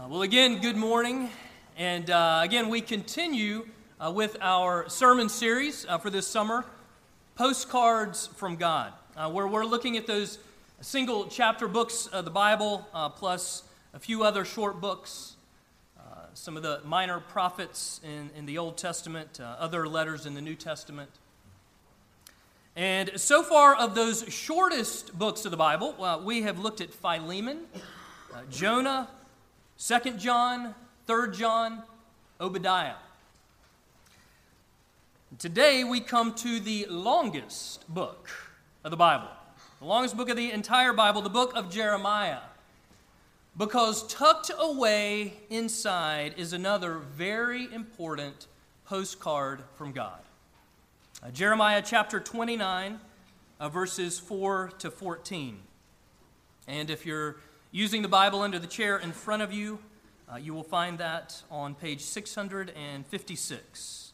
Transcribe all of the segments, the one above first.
Uh, well, again, good morning. And uh, again, we continue uh, with our sermon series uh, for this summer Postcards from God, uh, where we're looking at those single chapter books of the Bible, uh, plus a few other short books, some of the minor prophets in, in the Old Testament, other letters in the New Testament. And so far, of those shortest books of the Bible, we have looked at Philemon, Jonah, Second John, Third John, Obadiah. Today we come to the longest book of the Bible, the longest book of the entire Bible, the book of Jeremiah. Because tucked away inside is another very important postcard from God. Uh, Jeremiah chapter 29, uh, verses 4 to 14. And if you're Using the Bible under the chair in front of you, uh, you will find that on page 656.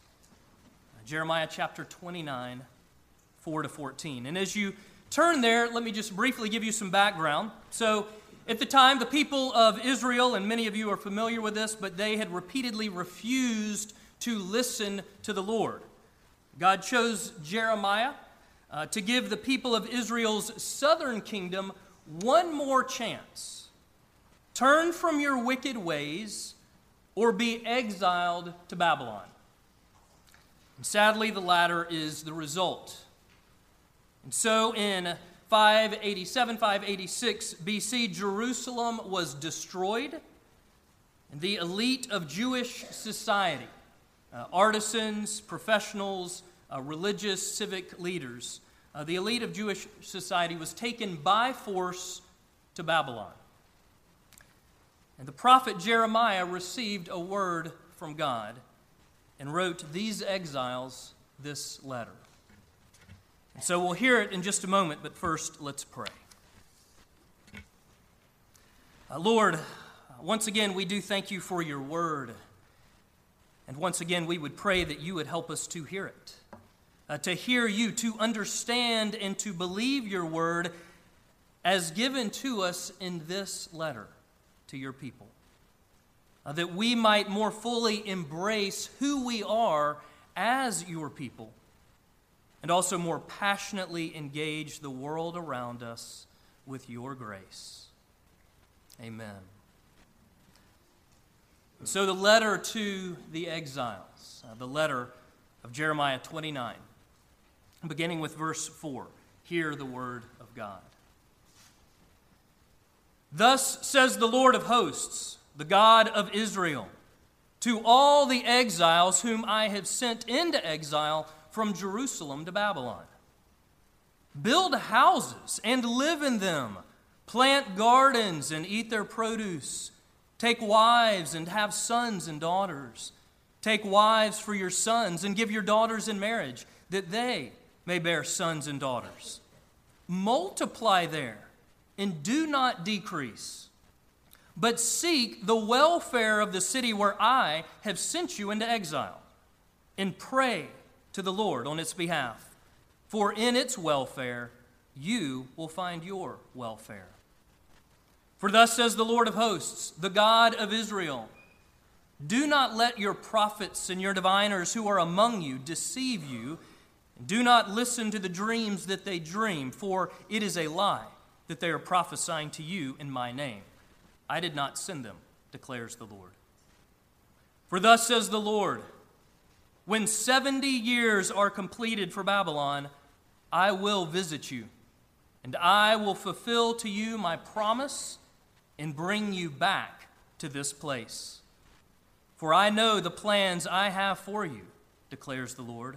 Uh, Jeremiah chapter 29, 4 to 14. And as you turn there, let me just briefly give you some background. So, at the time, the people of Israel, and many of you are familiar with this, but they had repeatedly refused to listen to the Lord. God chose Jeremiah uh, to give the people of Israel's southern kingdom one more chance. Turn from your wicked ways or be exiled to Babylon. And sadly, the latter is the result. And so in 587, 586 BC, Jerusalem was destroyed, and the elite of Jewish society, uh, artisans, professionals, uh, religious, civic leaders, uh, the elite of Jewish society was taken by force to Babylon. And the prophet Jeremiah received a word from God and wrote these exiles this letter. And so we'll hear it in just a moment, but first let's pray. Uh, Lord, once again, we do thank you for your word. And once again, we would pray that you would help us to hear it uh, to hear you, to understand and to believe your word as given to us in this letter to your people. Uh, that we might more fully embrace who we are as your people and also more passionately engage the world around us with your grace. Amen. So, the letter to the exiles, uh, the letter of Jeremiah 29 beginning with verse 4. Hear the word of God. Thus says the Lord of hosts, the God of Israel, to all the exiles whom I have sent into exile from Jerusalem to Babylon Build houses and live in them, plant gardens and eat their produce, take wives and have sons and daughters. Take wives for your sons and give your daughters in marriage, that they may bear sons and daughters. Multiply there and do not decrease, but seek the welfare of the city where I have sent you into exile, and pray to the Lord on its behalf, for in its welfare you will find your welfare. For thus says the Lord of hosts, the God of Israel Do not let your prophets and your diviners who are among you deceive you do not listen to the dreams that they dream, for it is a lie that they are prophesying to you in my name. I did not send them, declares the Lord. For thus says the Lord When 70 years are completed for Babylon, I will visit you, and I will fulfill to you my promise and bring you back to this place. For I know the plans I have for you, declares the Lord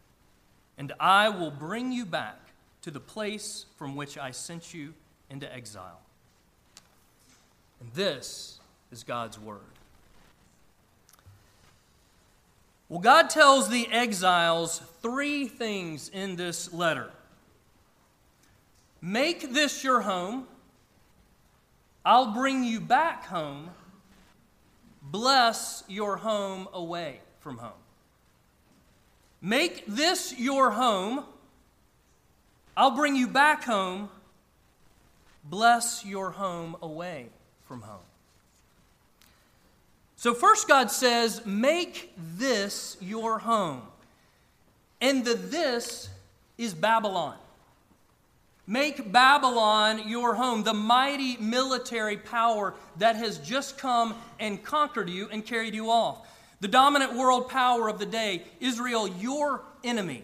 and I will bring you back to the place from which I sent you into exile. And this is God's word. Well, God tells the exiles three things in this letter Make this your home, I'll bring you back home, bless your home away from home. Make this your home, I'll bring you back home, bless your home away from home. So, first, God says, Make this your home. And the this is Babylon. Make Babylon your home, the mighty military power that has just come and conquered you and carried you off. The dominant world power of the day, Israel, your enemy.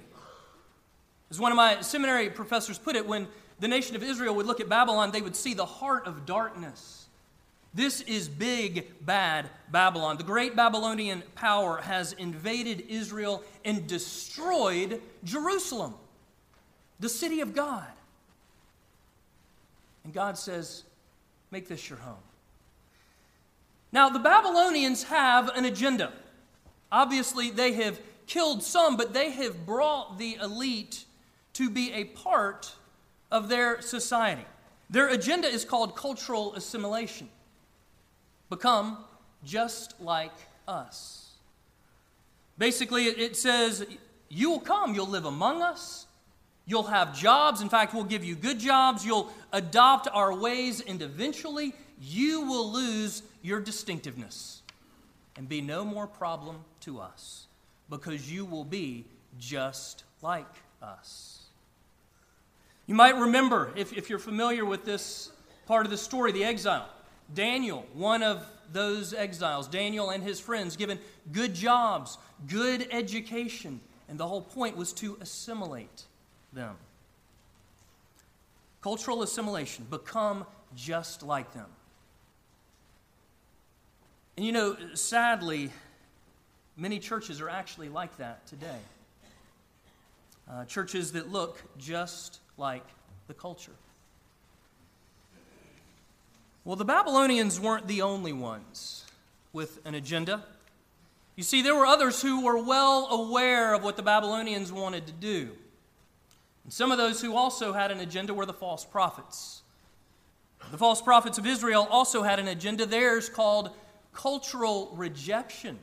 As one of my seminary professors put it, when the nation of Israel would look at Babylon, they would see the heart of darkness this is big, bad Babylon. The great Babylonian power has invaded Israel and destroyed Jerusalem, the city of God. And God says, Make this your home. Now, the Babylonians have an agenda. Obviously, they have killed some, but they have brought the elite to be a part of their society. Their agenda is called cultural assimilation become just like us. Basically, it says, You will come, you'll live among us, you'll have jobs. In fact, we'll give you good jobs, you'll adopt our ways, and eventually you will lose your distinctiveness and be no more problem to us because you will be just like us. You might remember, if, if you're familiar with this part of the story, the exile. Daniel, one of those exiles, Daniel and his friends, given good jobs, good education, and the whole point was to assimilate them. Cultural assimilation, become just like them. And you know, sadly, many churches are actually like that today. Uh, churches that look just like the culture. Well, the Babylonians weren't the only ones with an agenda. You see, there were others who were well aware of what the Babylonians wanted to do. And some of those who also had an agenda were the false prophets. The false prophets of Israel also had an agenda, theirs called cultural rejection.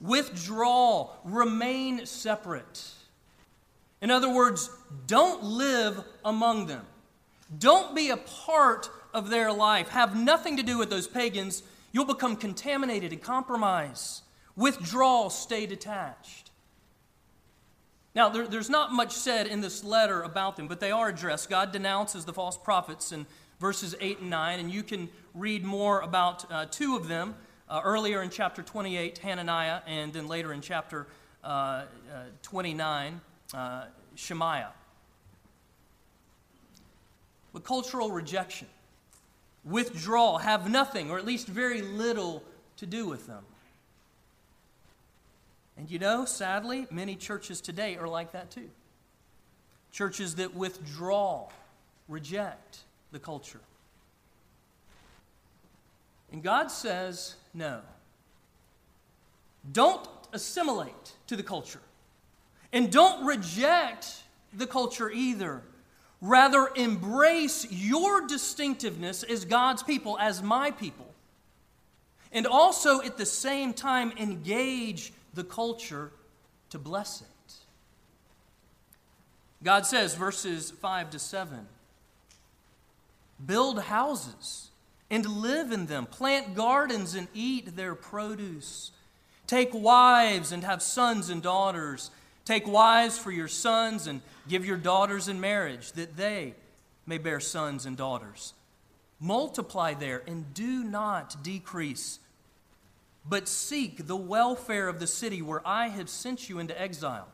Withdraw, remain separate. In other words, don't live among them. Don't be a part of their life. Have nothing to do with those pagans. You'll become contaminated and compromise. Withdraw, stay detached. Now, there, there's not much said in this letter about them, but they are addressed. God denounces the false prophets in verses 8 and 9, and you can read more about uh, two of them uh, earlier in chapter 28, Hananiah, and then later in chapter uh, uh 29, uh, Shemaiah. But cultural rejection withdrawal, have nothing, or at least very little to do with them. And you know, sadly, many churches today are like that too. Churches that withdraw, reject the culture. And God says, no. Don't assimilate to the culture. And don't reject the culture either. Rather, embrace your distinctiveness as God's people, as my people. And also, at the same time, engage the culture to bless it. God says, verses 5 to 7 build houses and live in them, plant gardens and eat their produce, take wives and have sons and daughters Take wives for your sons and give your daughters in marriage, that they may bear sons and daughters. Multiply there and do not decrease, but seek the welfare of the city where I have sent you into exile,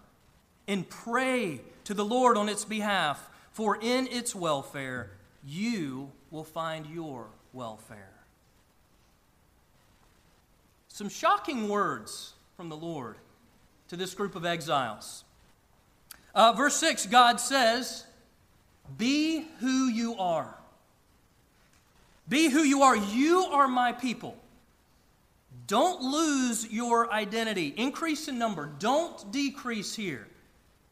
and pray to the Lord on its behalf, for in its welfare you will find your welfare. Some shocking words from the Lord to this group of exiles. Uh, verse 6, God says, Be who you are. Be who you are. You are my people. Don't lose your identity. Increase in number. Don't decrease here.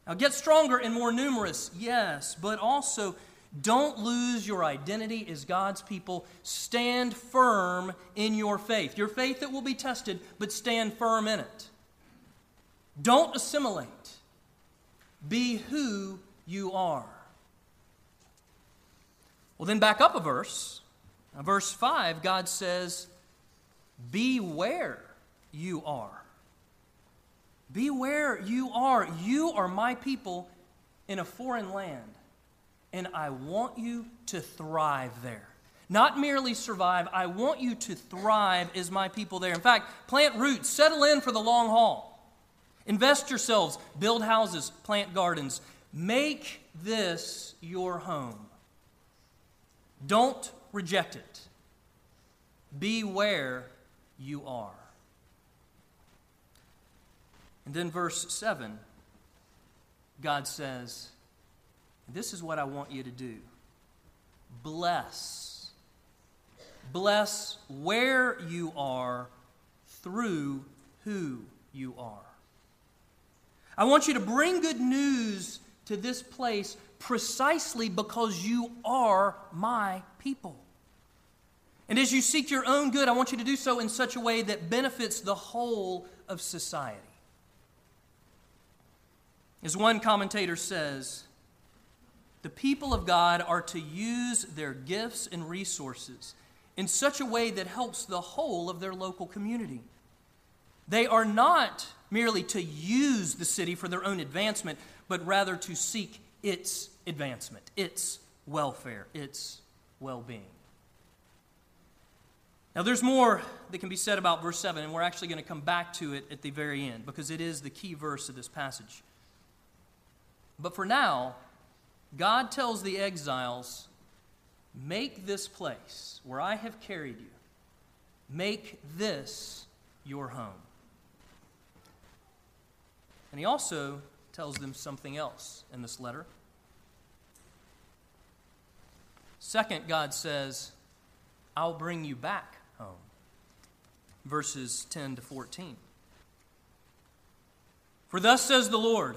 Now, get stronger and more numerous, yes, but also don't lose your identity as God's people. Stand firm in your faith. Your faith that will be tested, but stand firm in it. Don't assimilate. Be who you are. Well, then back up a verse. Verse 5, God says, Be where you are. Be where you are. You are my people in a foreign land, and I want you to thrive there. Not merely survive, I want you to thrive as my people there. In fact, plant roots, settle in for the long haul. Invest yourselves, build houses, plant gardens. Make this your home. Don't reject it. Be where you are. And then, verse 7, God says, This is what I want you to do bless. Bless where you are through who you are. I want you to bring good news to this place precisely because you are my people. And as you seek your own good, I want you to do so in such a way that benefits the whole of society. As one commentator says, the people of God are to use their gifts and resources in such a way that helps the whole of their local community. They are not merely to use the city for their own advancement, but rather to seek its advancement, its welfare, its well being. Now, there's more that can be said about verse 7, and we're actually going to come back to it at the very end because it is the key verse of this passage. But for now, God tells the exiles, Make this place where I have carried you, make this your home. And he also tells them something else in this letter. Second, God says, I'll bring you back home. Verses 10 to 14. For thus says the Lord,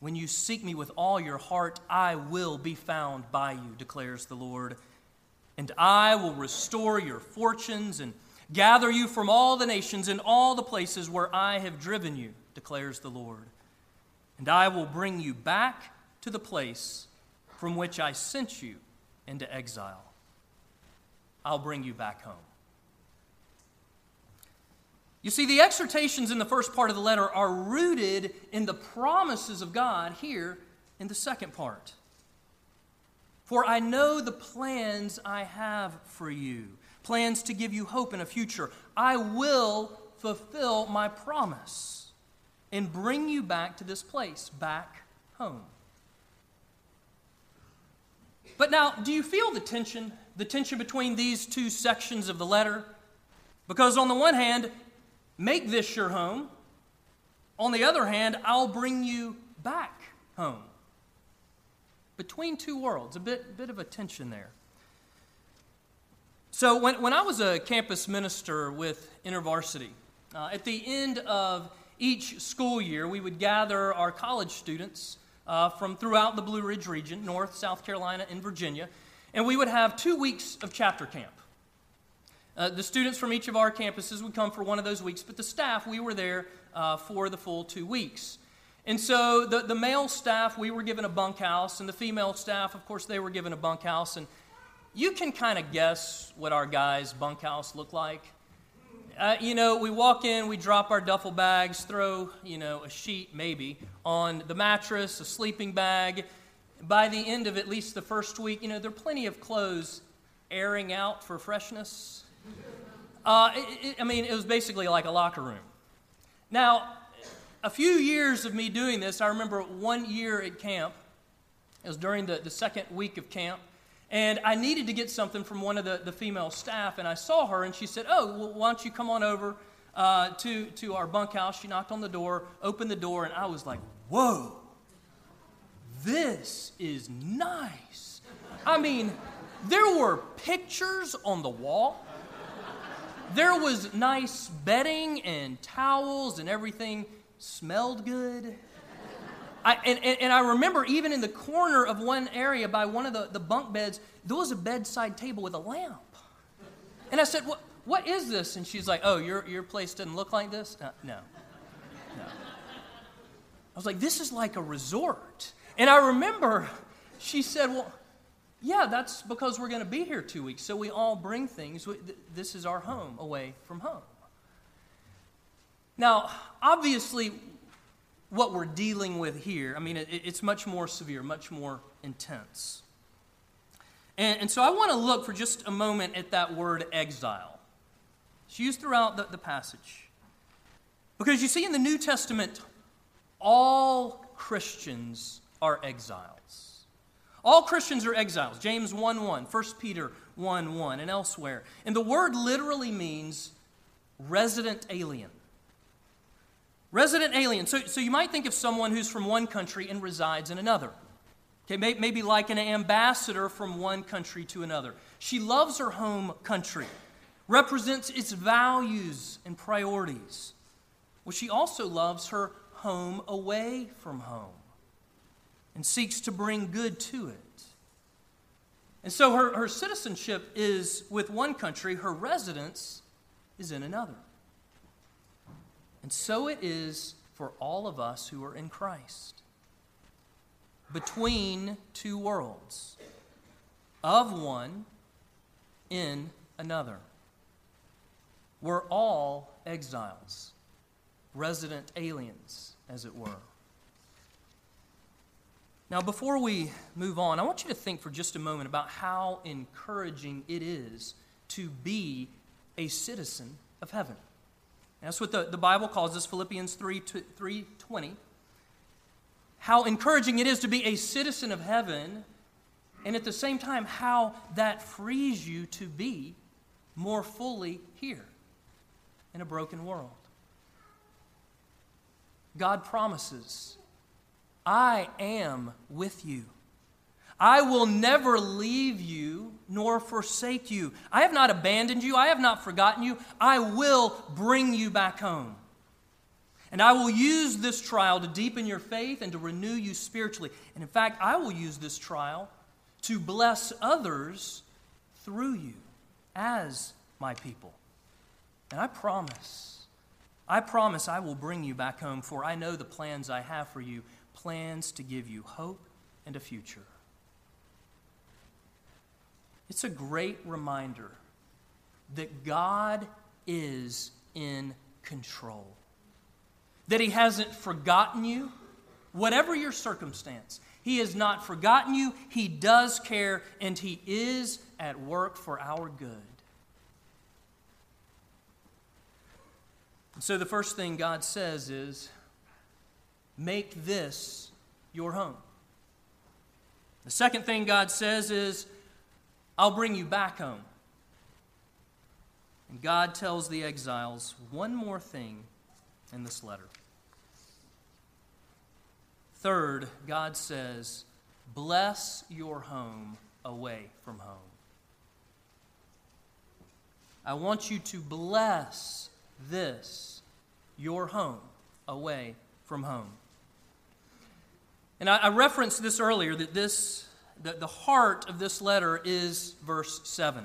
When you seek me with all your heart, I will be found by you, declares the Lord. And I will restore your fortunes and gather you from all the nations and all the places where I have driven you declares the Lord. And I will bring you back to the place from which I sent you into exile. I'll bring you back home. You see, the exhortations in the first part of the letter are rooted in the promises of God here in the second part. For I know the plans I have for you plans to give you hope in a future. I will fulfill my promise and bring you back to this place, back home. But now, do you feel the tension, the tension between these two sections of the letter? Because on the one hand, make this your home. On the other hand, I'll bring you back home. Between two worlds, a bit, bit of a tension there. So, when, when I was a campus minister with InterVarsity, uh, at the end of each school year, we would gather our college students uh, from throughout the Blue Ridge region, North, South Carolina, and Virginia, and we would have two weeks of chapter camp. Uh, the students from each of our campuses would come for one of those weeks, but the staff, we were there uh, for the full two weeks. And so the, the male staff, we were given a bunkhouse, and the female staff, of course, they were given a bunkhouse. And you can kind of guess what our guys' bunkhouse looked like. Uh, you know, we walk in, we drop our duffel bags, throw, you know, a sheet maybe on the mattress, a sleeping bag. By the end of at least the first week, you know, there are plenty of clothes airing out for freshness. Uh, it, it, I mean, it was basically like a locker room. Now, a few years of me doing this, I remember one year at camp, it was during the, the second week of camp, and I needed to get something from one of the, the female staff, and I saw her, and she said, Oh, well, why don't you come on over uh, to, to our bunkhouse? She knocked on the door, opened the door, and I was like, Whoa, this is nice. I mean, there were pictures on the wall. There was nice bedding and towels and everything smelled good. I, and, and, and, I remember even in the corner of one area by one of the, the bunk beds, there was a bedside table with a lamp. And I said, What, what is this? And she's like, Oh, your, your place doesn't look like this? Uh, no. No. I was like, This is like a resort. And I remember she said, Well, yeah, that's because we're going to be here two weeks. So we all bring things. This is our home away from home. Now, obviously, what we're dealing with here, I mean, it, it's much more severe, much more intense. And, and so I want to look for just a moment at that word exile. It's used throughout the, the passage. Because you see, in the New Testament, all Christians are exiles. All Christians are exiles. James 1 1, 1 Peter 1 1, and elsewhere. And the word literally means resident alien. Resident alien. So, so you might think of someone who's from one country and resides in another. Okay, maybe like an ambassador from one country to another. She loves her home country, represents its values and priorities. Well, she also loves her home away from home and seeks to bring good to it. And so her, her citizenship is with one country, her residence is in another. And so it is for all of us who are in Christ. Between two worlds, of one in another. We're all exiles, resident aliens, as it were. Now, before we move on, I want you to think for just a moment about how encouraging it is to be a citizen of heaven. That's what the, the Bible calls us, Philippians 3, 3.20. How encouraging it is to be a citizen of heaven, and at the same time, how that frees you to be more fully here in a broken world. God promises, I am with you I will never leave you nor forsake you. I have not abandoned you. I have not forgotten you. I will bring you back home. And I will use this trial to deepen your faith and to renew you spiritually. And in fact, I will use this trial to bless others through you as my people. And I promise, I promise I will bring you back home, for I know the plans I have for you plans to give you hope and a future. It's a great reminder that God is in control, that He hasn't forgotten you, whatever your circumstance. He has not forgotten you. He does care, and He is at work for our good. And so the first thing God says is make this your home. The second thing God says is I'll bring you back home. And God tells the exiles one more thing in this letter. Third, God says, Bless your home away from home. I want you to bless this, your home, away from home. And I, I referenced this earlier that this the, the heart of this letter is verse 7.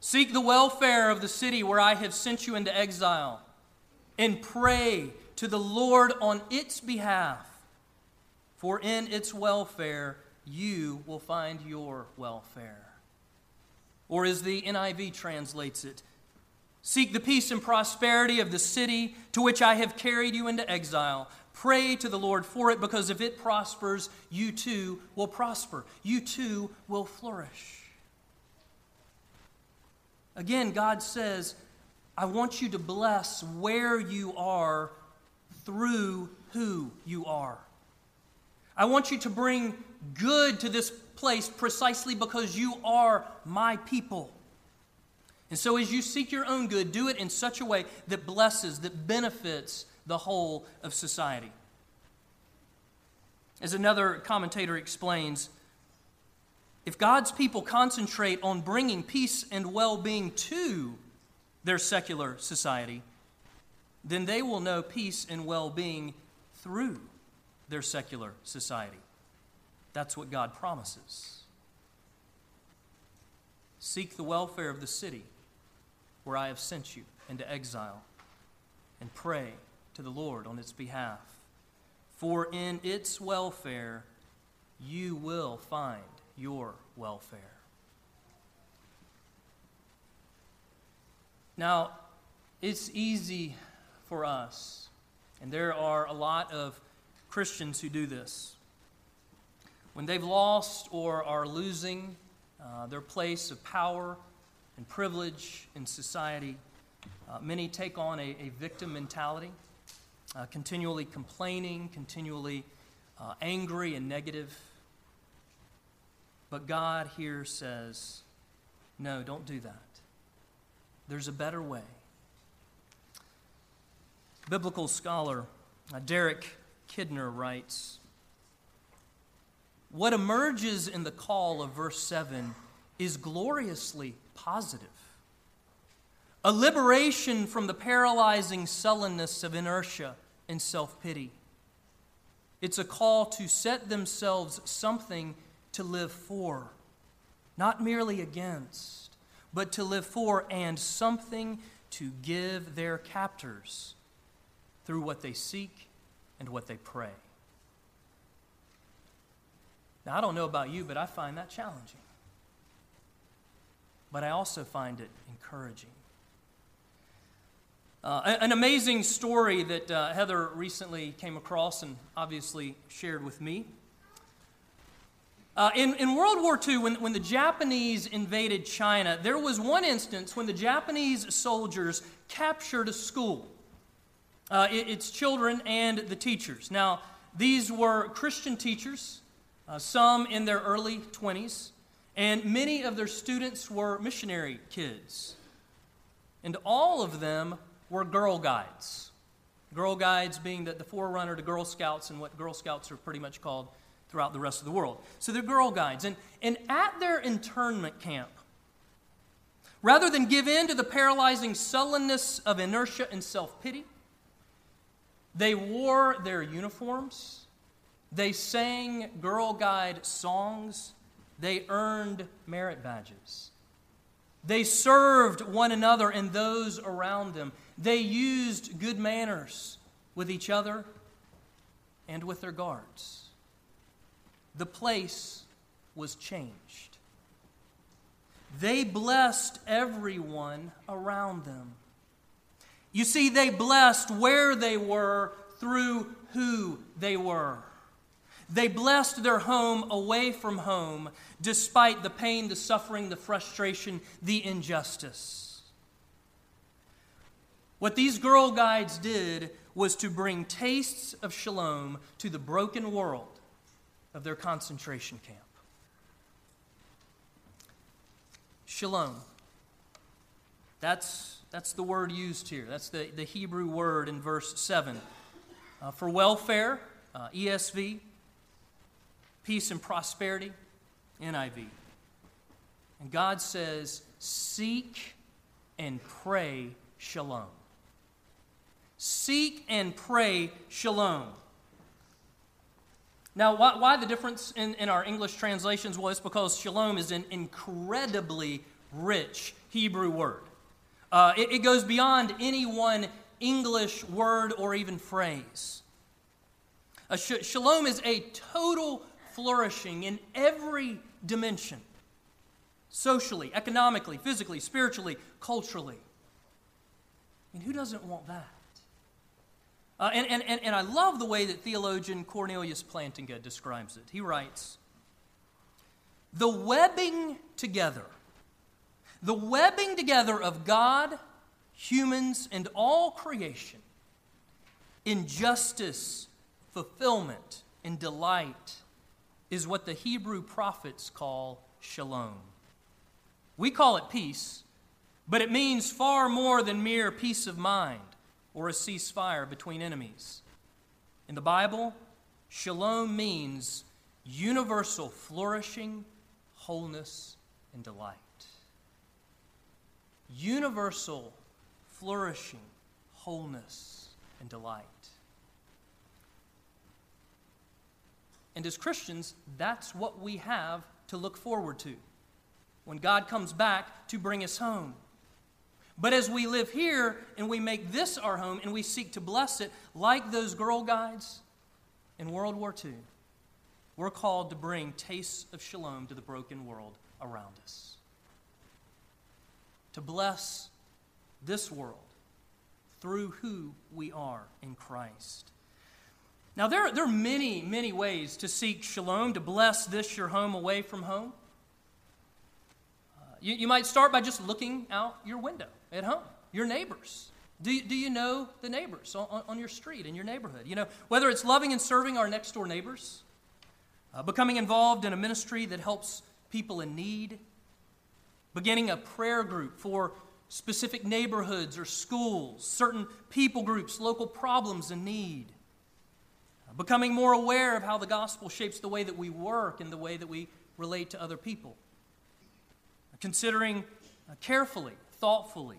Seek the welfare of the city where I have sent you into exile, and pray to the Lord on its behalf, for in its welfare you will find your welfare. Or as the NIV translates it, Seek the peace and prosperity of the city to which I have carried you into exile. Pray to the Lord for it, because if it prospers, you too will prosper. You too will flourish. Again, God says, I want you to bless where you are through who you are. I want you to bring good to this place precisely because you are my people. And so, as you seek your own good, do it in such a way that blesses, that benefits the whole of society. As another commentator explains, if God's people concentrate on bringing peace and well being to their secular society, then they will know peace and well being through their secular society. That's what God promises. Seek the welfare of the city where I have sent you into exile and pray to the Lord on its behalf. For in its welfare you will find your welfare. Now, it's easy for us, and there are a lot of Christians who do this. When they've lost or are losing uh, their place of power and privilege in society, uh, many take on a, a victim mentality, uh, continually complaining, continually uh, angry and negative. But God here says, no, don't do that. There's a better way. Biblical scholar uh, Derek Kidner writes What emerges in the call of verse 7 is gloriously positive. A liberation from the paralyzing sullenness of inertia and self pity. It's a call to set themselves something to live for, not merely against, but to live for and something to give their captors through what they seek and what they pray. Now, I don't know about you, but I find that challenging. But I also find it encouraging. Uh, an amazing story that uh, Heather recently came across and obviously shared with me uh, in, in World War II, when, when the Japanese invaded China, there was one instance when the Japanese soldiers captured a school, uh, it, its children and the teachers. Now, these were Christian teachers, uh, some in their early 20s, and many of their students were missionary kids. And all of them were Girl Guides. Girl Guides being the, the forerunner to Girl Scouts and what Girl Scouts are pretty much called throughout the rest of the world. So they're Girl Guides. And, and at their internment camp, rather than give in to the paralyzing sullenness of inertia and self pity, they wore their uniforms, they sang Girl Guide songs, they earned merit badges. They served one another and those around them. They used good manners with each other and with their guards the place was changed. They blessed everyone around them. You see, they blessed where they were through who they were. They blessed their home away from home, despite the pain, the suffering, the frustration, the injustice. What these girl guides did was to bring tastes of shalom to the broken world of their concentration camp. Shalom. That's, that's the word used here. That's the, the Hebrew word in verse 7. Uh, for welfare, uh, ESV, peace and prosperity, NIV. And God says, seek and pray shalom. Seek and pray shalom. Now, why, why the difference in, in our English translations was because shalom is an incredibly rich Hebrew word. Uh, it, it goes beyond any one English word or even phrase. Sh- shalom is a total flourishing in every dimension socially, economically, physically, spiritually, culturally. I mean, who doesn't want that? Uh, and, and, and I love the way that theologian Cornelius Plantinga describes it. He writes The webbing together, the webbing together of God, humans and all creation in justice, fulfillment, and delight is what the Hebrew prophets call shalom. We call it peace, but it means far more than mere peace of mind or a ceasefire between enemies. In the Bible, shalom means universal flourishing, wholeness, and delight. Universal flourishing, wholeness, and delight. And as Christians, that's what we have to look forward to when God comes back to bring us home. But as we live here and we make this our home and we seek to bless it, like those Girl Guides in World War II, we're called to bring tastes of shalom to the broken world around us. To bless this world through who we are in Christ. Now, there, there are many, many ways to seek shalom, to bless this your home away from home. Uh, you, you might start by just looking out your window at home, your neighbors. Do you, do you know the neighbors on, on your street, in your neighborhood? You know, whether it's loving and serving our next door neighbors, uh, becoming involved in a ministry that helps people in need, beginning a prayer group for specific neighborhoods or schools, certain people groups, local problems and need, becoming more aware of how the gospel shapes the way that we work and the way that we relate to other people, considering uh, carefully, thoughtfully,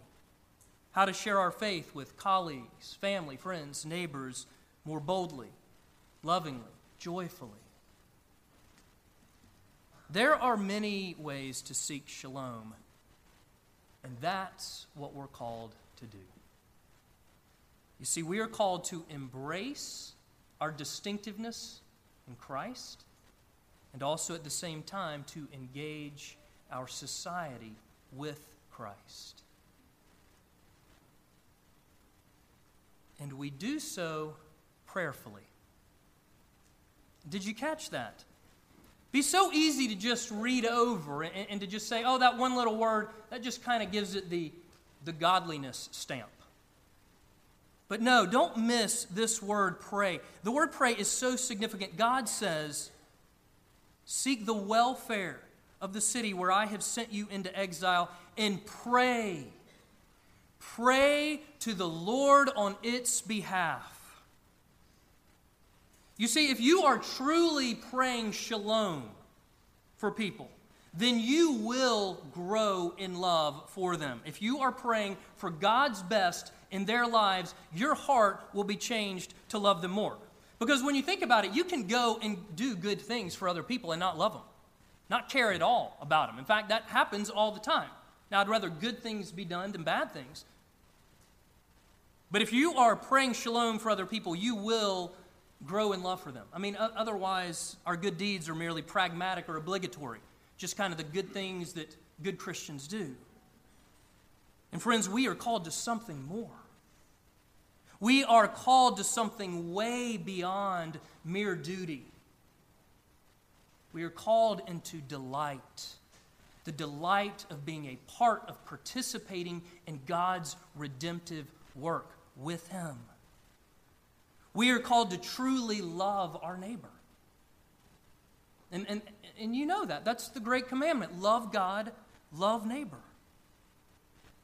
how to share our faith with colleagues, family, friends, neighbors more boldly, lovingly, joyfully. There are many ways to seek shalom, and that's what we're called to do. You see, we are called to embrace our distinctiveness in Christ and also at the same time to engage our society with Christ. And we do so prayerfully. Did you catch that? Be so easy to just read over and, and to just say, oh, that one little word, that just kind of gives it the, the godliness stamp. But no, don't miss this word pray. The word pray is so significant. God says, Seek the welfare of the city where I have sent you into exile and pray. Pray to the Lord on its behalf. You see, if you are truly praying shalom for people, then you will grow in love for them. If you are praying for God's best in their lives, your heart will be changed to love them more. Because when you think about it, you can go and do good things for other people and not love them, not care at all about them. In fact, that happens all the time. Now, I'd rather good things be done than bad things. But if you are praying shalom for other people, you will grow in love for them. I mean, otherwise, our good deeds are merely pragmatic or obligatory, just kind of the good things that good Christians do. And friends, we are called to something more. We are called to something way beyond mere duty. We are called into delight the delight of being a part of participating in God's redemptive work with Him. We are called to truly love our neighbor. And, and, and you know that. That's the great commandment love God, love neighbor.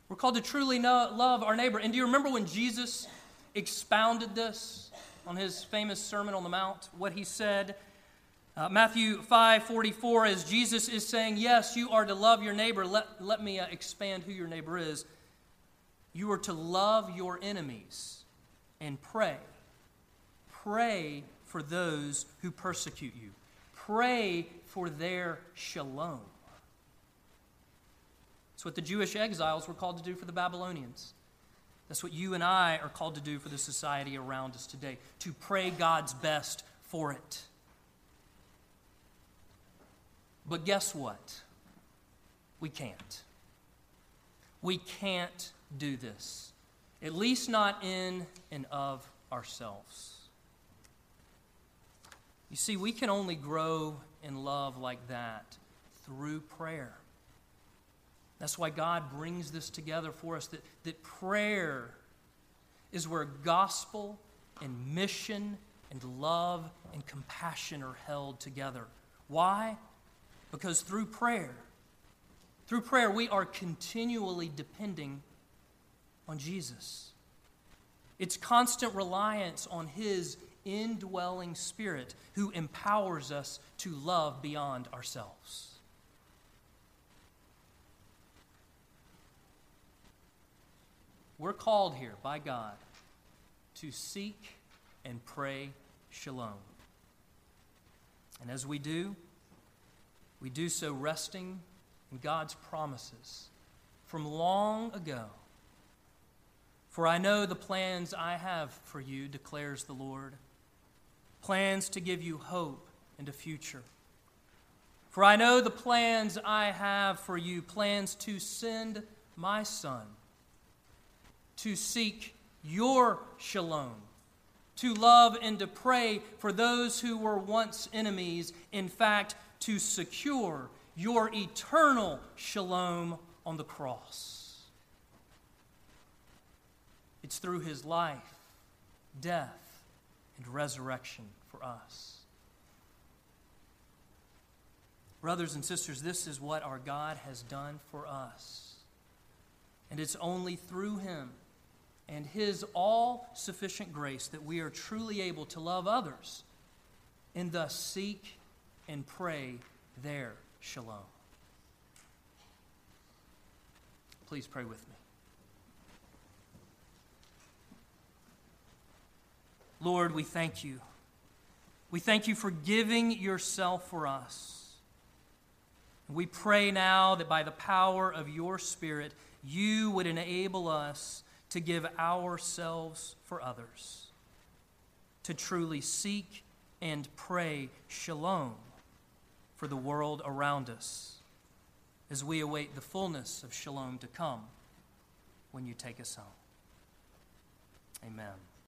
We're called to truly know, love our neighbor. And do you remember when Jesus expounded this on his famous Sermon on the Mount? What he said? Uh, Matthew 5 44, as Jesus is saying, Yes, you are to love your neighbor. Let, let me uh, expand who your neighbor is. You are to love your enemies and pray Pray for those who persecute you. Pray for their shalom. That's what the Jewish exiles were called to do for the Babylonians. That's what you and I are called to do for the society around us today to pray God's best for it. But guess what? We can't. We can't do this, at least not in and of ourselves. You see, we can only grow in love like that through prayer. That's why God brings this together for us that, that prayer is where gospel and mission and love and compassion are held together. Why? Because through prayer, through prayer, we are continually depending on Jesus. It's constant reliance on His indwelling Spirit who empowers us to love beyond ourselves. We're called here by God to seek and pray shalom. And as we do, we do so resting in God's promises from long ago. For I know the plans I have for you, declares the Lord plans to give you hope and a future. For I know the plans I have for you, plans to send my Son to seek your shalom, to love and to pray for those who were once enemies, in fact, to secure your eternal shalom on the cross. It's through his life, death, and resurrection for us. Brothers and sisters, this is what our God has done for us. And it's only through him and His all sufficient grace that we are truly able to love others and thus seek and pray their shalom. Please pray with me. Lord, we thank you. We thank you for giving yourself for us. We pray now that by the power of your Spirit, you would enable us to give ourselves for others, to truly seek and pray shalom for the world around us as we await the fullness of shalom to come when you take us home. Amen.